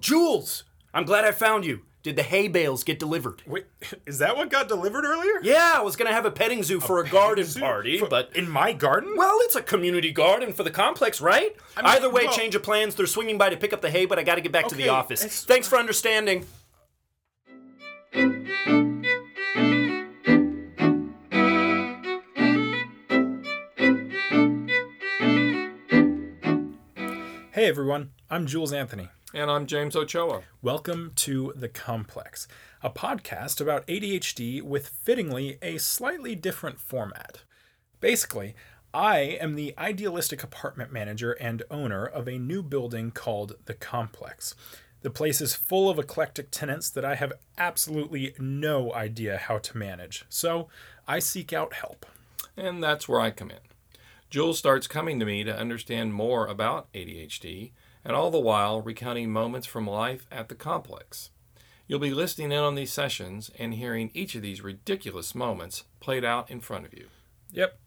Jules! I'm glad I found you. Did the hay bales get delivered? Wait, is that what got delivered earlier? Yeah, I was gonna have a petting zoo for a, garden party, For- but. in my garden? Well, it's a community garden for the complex, right? I mean, Either way, well- change of plans. They're swinging by to pick up the hay, but I gotta get back to the office. it's- Thanks for understanding. Hey everyone, I'm Jules Anthony. And I'm James Ochoa. Welcome to The Complex, a podcast about ADHD with fittingly a slightly different format. Basically, I am the idealistic apartment manager and owner of a new building called The Complex. The place is full of eclectic tenants that I have absolutely no idea how to manage, so I seek out help. And that's where I come in. Jules starts coming to me to understand more about ADHD, and all the while recounting moments from life at the complex. You'll be listening in on these sessions and hearing each of these ridiculous moments played out in front of you. Yep.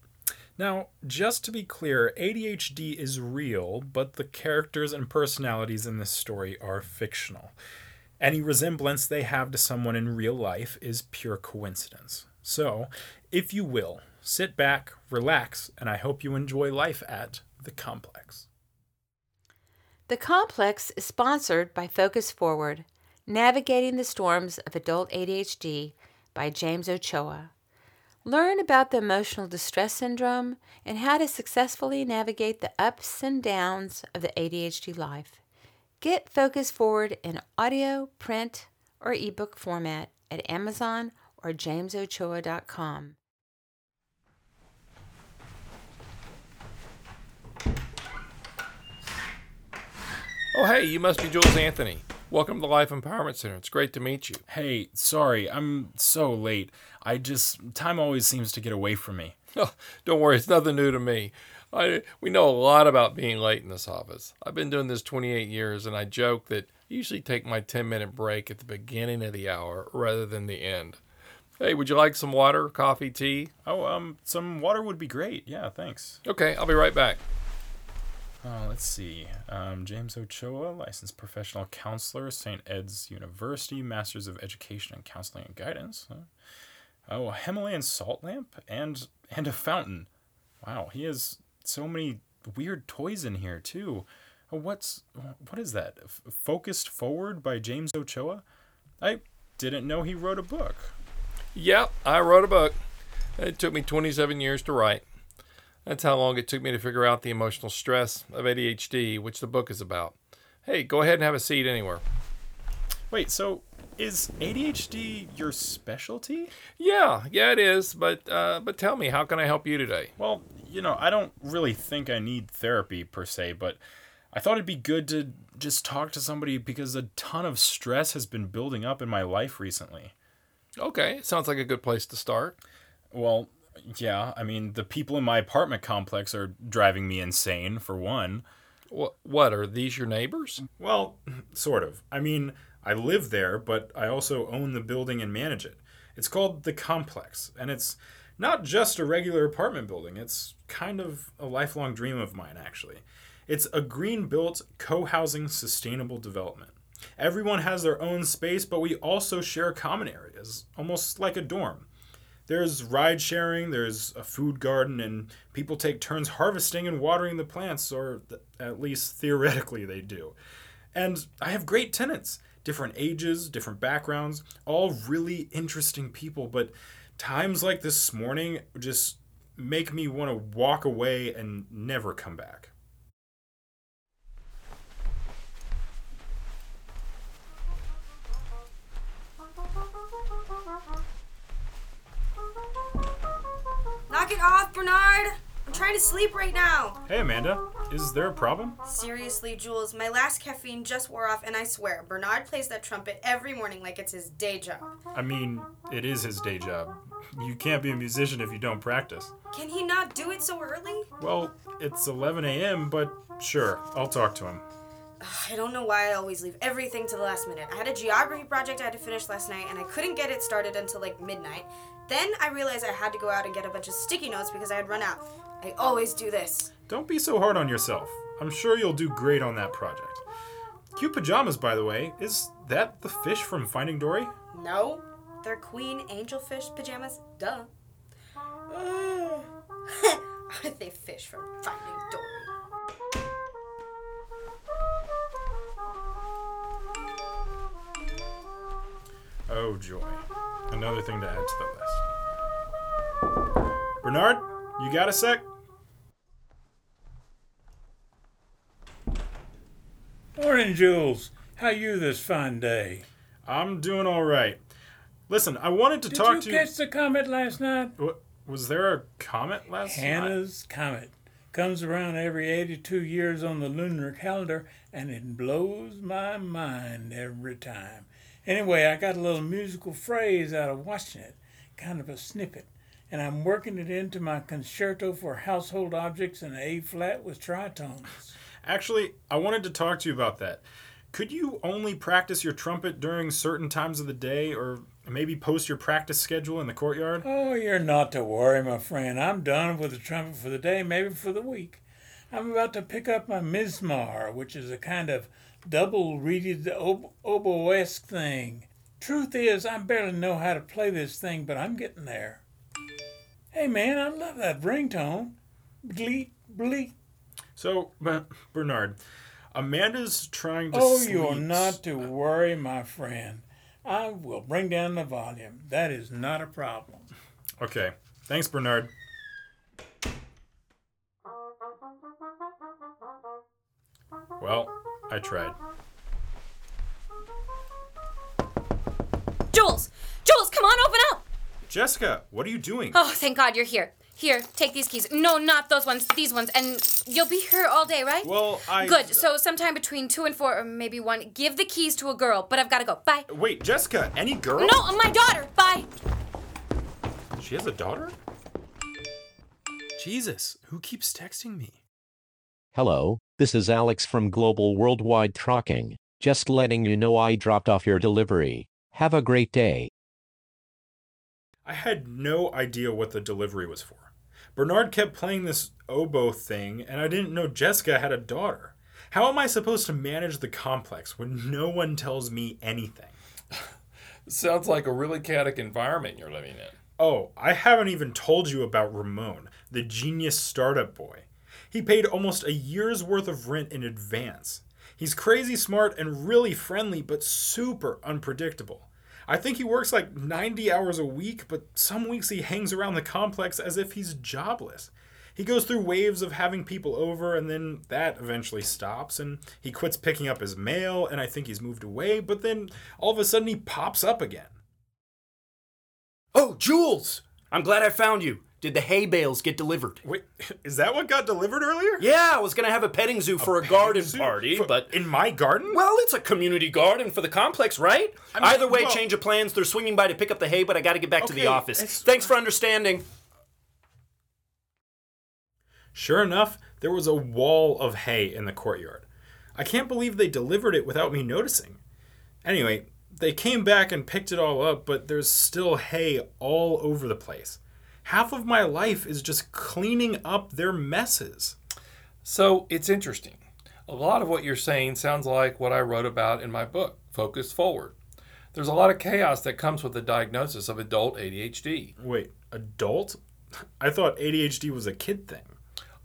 Now, just to be clear, ADHD is real, but the characters and personalities in this story are fictional. Any resemblance they have to someone in real life is pure coincidence. So, if you will, sit back, relax, and I hope you enjoy life at the complex. The complex is sponsored by Focus Forward Navigating the Storms of Adult ADHD by James Ochoa. Learn about the emotional distress syndrome and how to successfully navigate the ups and downs of the ADHD life. Get Focus Forward in audio, print, or ebook format at Amazon or jamesochoa.com. Oh, hey, you must be Jules Anthony. Welcome to the Life Empowerment Center. It's great to meet you. Hey, sorry, I'm so late. I just, time always seems to get away from me. Oh, don't worry, it's nothing new to me. I, we know a lot about being late in this office. I've been doing this 28 years, and I joke that I usually take my 10 minute break at the beginning of the hour rather than the end. Hey, would you like some water, coffee, tea? Oh, um, some water would be great. Yeah, thanks. Okay, I'll be right back. Oh, let's see. Um, James Ochoa, licensed professional counselor, St. Ed's University, Masters of Education in Counseling and Guidance. Huh? Oh, a Himalayan salt lamp and and a fountain. Wow, he has so many weird toys in here too. Oh, what's what is that? F- Focus Forward by James Ochoa. I didn't know he wrote a book. Yep, I wrote a book. It took me 27 years to write. That's how long it took me to figure out the emotional stress of ADHD, which the book is about. Hey, go ahead and have a seat anywhere. Wait, so is ADHD your specialty? Yeah, yeah, it is. But uh, but tell me, how can I help you today? Well, you know, I don't really think I need therapy per se, but I thought it'd be good to just talk to somebody because a ton of stress has been building up in my life recently. Okay, sounds like a good place to start. Well, yeah, I mean, the people in my apartment complex are driving me insane, for one. What what are these your neighbors? Well, sort of. I mean, I live there, but I also own the building and manage it. It's called the Complex, and it's not just a regular apartment building. It's kind of a lifelong dream of mine, actually. It's a green built, co housing, sustainable development. Everyone has their own space, but we also share common areas, almost like a dorm. There's ride sharing, there's a food garden, and people take turns harvesting and watering the plants, or th- at least theoretically they do. And I have great tenants, different ages, different backgrounds, all really interesting people, but times like this morning just make me want to walk away and never come back. Off, Bernard! I'm trying to sleep right now. Hey Amanda, is there a problem? Seriously, Jules, my last caffeine just wore off, and I swear, Bernard plays that trumpet every morning like it's his day job. I mean, it is his day job. You can't be a musician if you don't practice. Can he not do it so early? Well, it's 11 a.m., but sure, I'll talk to him. Ugh, I don't know why I always leave everything to the last minute. I had a geography project I had to finish last night, and I couldn't get it started until like midnight. Then I realized I had to go out and get a bunch of sticky notes because I had run out. I always do this. Don't be so hard on yourself. I'm sure you'll do great on that project. Cute pajamas, by the way. Is that the fish from Finding Dory? No, they're queen angelfish pajamas. Duh. Are they fish from Finding Dory? Oh, joy. Another thing to add to the list. Bernard, you got a sec? Morning, Jules. How you this fine day? I'm doing all right. Listen, I wanted to Did talk to you to catch the comet last night? What, was there a comet last night? Hannah's comet comes around every 82 years on the lunar calendar, and it blows my mind every time. Anyway, I got a little musical phrase out of watching it, kind of a snippet, and I'm working it into my concerto for household objects in A flat with tritones. Actually, I wanted to talk to you about that. Could you only practice your trumpet during certain times of the day, or maybe post your practice schedule in the courtyard? Oh, you're not to worry, my friend. I'm done with the trumpet for the day, maybe for the week. I'm about to pick up my mizmar, which is a kind of double reeded ob- oboesque thing. Truth is, I barely know how to play this thing, but I'm getting there. Hey, man, I love that ringtone. Bleep, bleep. So, Bernard, Amanda's trying to. Oh, sleep. you're not to worry, my friend. I will bring down the volume. That is not a problem. Okay. Thanks, Bernard. Well, I tried. Jules! Jules, come on, open up! Jessica, what are you doing? Oh, thank God you're here. Here, take these keys. No, not those ones, these ones. And you'll be here all day, right? Well, I. Good. So, sometime between 2 and 4, or maybe 1, give the keys to a girl, but I've got to go. Bye. Wait, Jessica, any girl? No, my daughter. Bye. She has a daughter? Jesus, who keeps texting me? Hello, this is Alex from Global Worldwide Trucking. Just letting you know I dropped off your delivery. Have a great day. I had no idea what the delivery was for. Bernard kept playing this oboe thing, and I didn't know Jessica had a daughter. How am I supposed to manage the complex when no one tells me anything? Sounds like a really chaotic environment you're living in. Oh, I haven't even told you about Ramon, the genius startup boy. He paid almost a year's worth of rent in advance. He's crazy smart and really friendly, but super unpredictable. I think he works like 90 hours a week, but some weeks he hangs around the complex as if he's jobless. He goes through waves of having people over, and then that eventually stops, and he quits picking up his mail, and I think he's moved away, but then all of a sudden he pops up again. Oh, Jules! I'm glad I found you. Did the hay bales get delivered? Wait, is that what got delivered earlier? Yeah, I was gonna have a petting zoo for a, garden party, For- but in my garden? well, it's a community garden for the complex, right? I mean, Either way, well- change of plans. They're swinging by to pick up the hay, but I got to get back to the office. Thanks for understanding. Sure enough, there was a wall of hay in the courtyard. I can't believe they delivered it without me noticing. Anyway, they came back and picked it all up, but there's still hay all over the place. Half of my life is just cleaning up their messes. So it's interesting. A lot of what you're saying sounds like what I wrote about in my book, Focus Forward. There's a lot of chaos that comes with the diagnosis of adult ADHD. Wait, adult? I thought ADHD was a kid thing.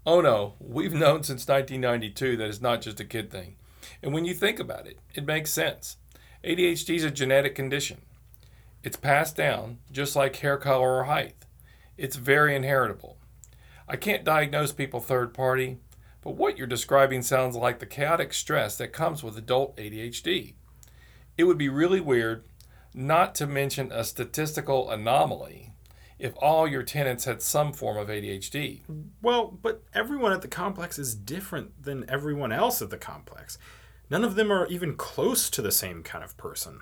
Oh no, we've known since 1992 that it's not just a kid thing. And when you think about it, it makes sense. ADHD is a genetic condition. It's passed down, just like hair color or height. It's very inheritable. I can't diagnose people third party, but what you're describing sounds like the chaotic stress that comes with adult ADHD. It would be really weird, not to mention a statistical anomaly, if all your tenants had some form of ADHD. Well, but everyone at the complex is different than everyone else at the complex. None of them are even close to the same kind of person.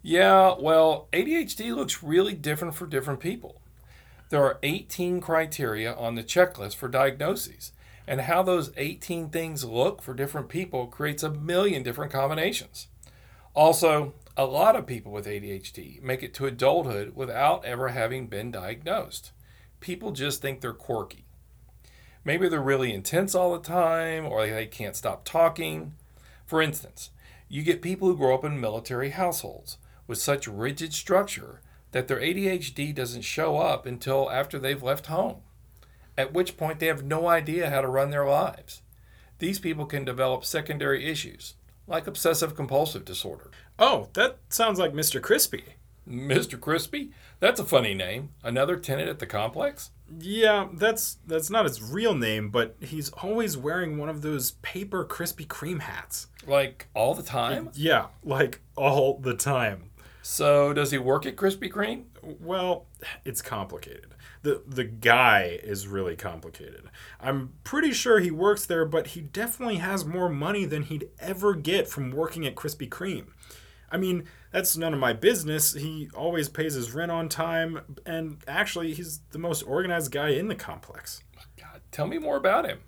Yeah, well, ADHD looks really different for different people. There are 18 criteria on the checklist for diagnoses, and how those 18 things look for different people creates a million different combinations. Also, a lot of people with ADHD make it to adulthood without ever having been diagnosed. People just think they're quirky. Maybe they're really intense all the time, or they can't stop talking. For instance, You get people who grow up in military households with such rigid structure that their ADHD doesn't show up until after they've left home, at which point they have no idea how to run their lives. These people can develop secondary issues, like obsessive compulsive disorder. Oh, that sounds like Mr. Crispy. Mr. Crispy? That's a funny name. Another tenant at the complex? Yeah, that's that's not his real name, but he's always wearing one of those paper Krispy Kreme hats. Like all the time? Yeah, like all the time. So does he work at Krispy Kreme? Well, it's complicated. The the guy is really complicated. I'm pretty sure he works there, but he definitely has more money than he'd ever get from working at Krispy Kreme. I mean, that's none of my business. He always pays his rent on time, and actually, he's the most organized guy in the complex. God, tell me more about him.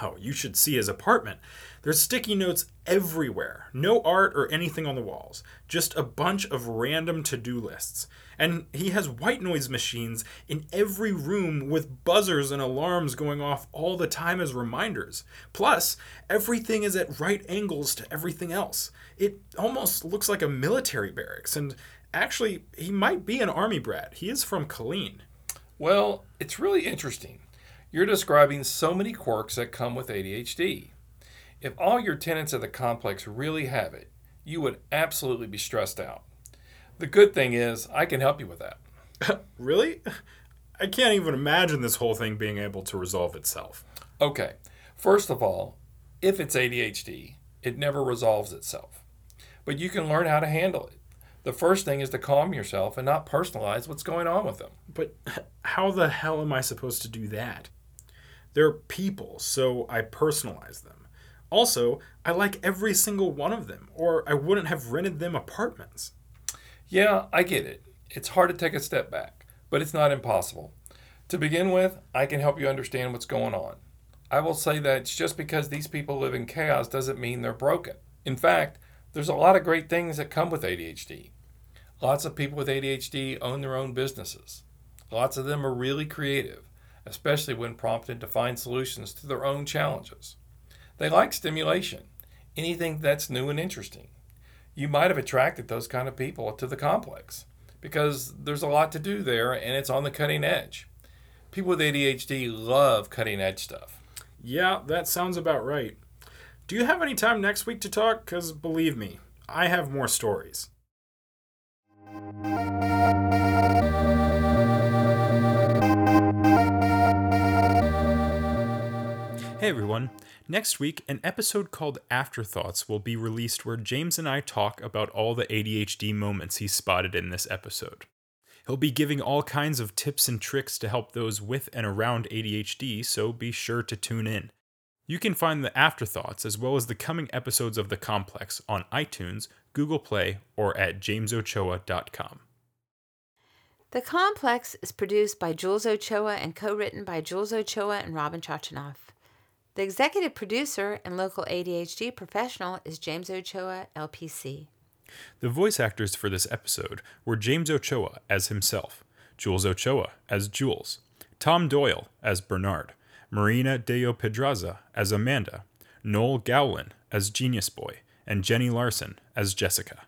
Oh, you should see his apartment. There's sticky notes everywhere. No art or anything on the walls. Just a bunch of random to do lists. And he has white noise machines in every room with buzzers and alarms going off all the time as reminders. Plus, everything is at right angles to everything else. It almost looks like a military barracks. And actually, he might be an army brat. He is from Killeen. Well, it's really interesting. You're describing so many quirks that come with ADHD. If all your tenants at the complex really have it, you would absolutely be stressed out. The good thing is, I can help you with that. really? I can't even imagine this whole thing being able to resolve itself. Okay, first of all, if it's ADHD, it never resolves itself. But you can learn how to handle it. The first thing is to calm yourself and not personalize what's going on with them. But how the hell am I supposed to do that? They're people, so I personalize them. Also, I like every single one of them, or I wouldn't have rented them apartments. Yeah, I get it. It's hard to take a step back, but it's not impossible. To begin with, I can help you understand what's going on. I will say that just because these people live in chaos doesn't mean they're broken. In fact, there's a lot of great things that come with ADHD. Lots of people with ADHD own their own businesses. Lots of them are really creative, especially when prompted to find solutions to their own challenges. They like stimulation, anything that's new and interesting. You might have attracted those kind of people to the complex because there's a lot to do there and it's on the cutting edge. People with ADHD love cutting edge stuff. Yeah, that sounds about right. Do you have any time next week to talk? Because believe me, I have more stories. Hey everyone. Next week, an episode called Afterthoughts will be released where James and I talk about all the ADHD moments he spotted in this episode. He'll be giving all kinds of tips and tricks to help those with and around ADHD, so be sure to tune in. You can find the Afterthoughts as well as the coming episodes of The Complex on iTunes, Google Play, or at jamesochoa.com. The Complex is produced by Jules Ochoa and co written by Jules Ochoa and Robin Chachanoff. The executive producer and local ADHD professional is James Ochoa, LPC. The voice actors for this episode were James Ochoa as himself, Jules Ochoa as Jules, Tom Doyle as Bernard, Marina Deo Pedraza as Amanda, Noel Gowlin as Genius Boy, and Jenny Larson as Jessica.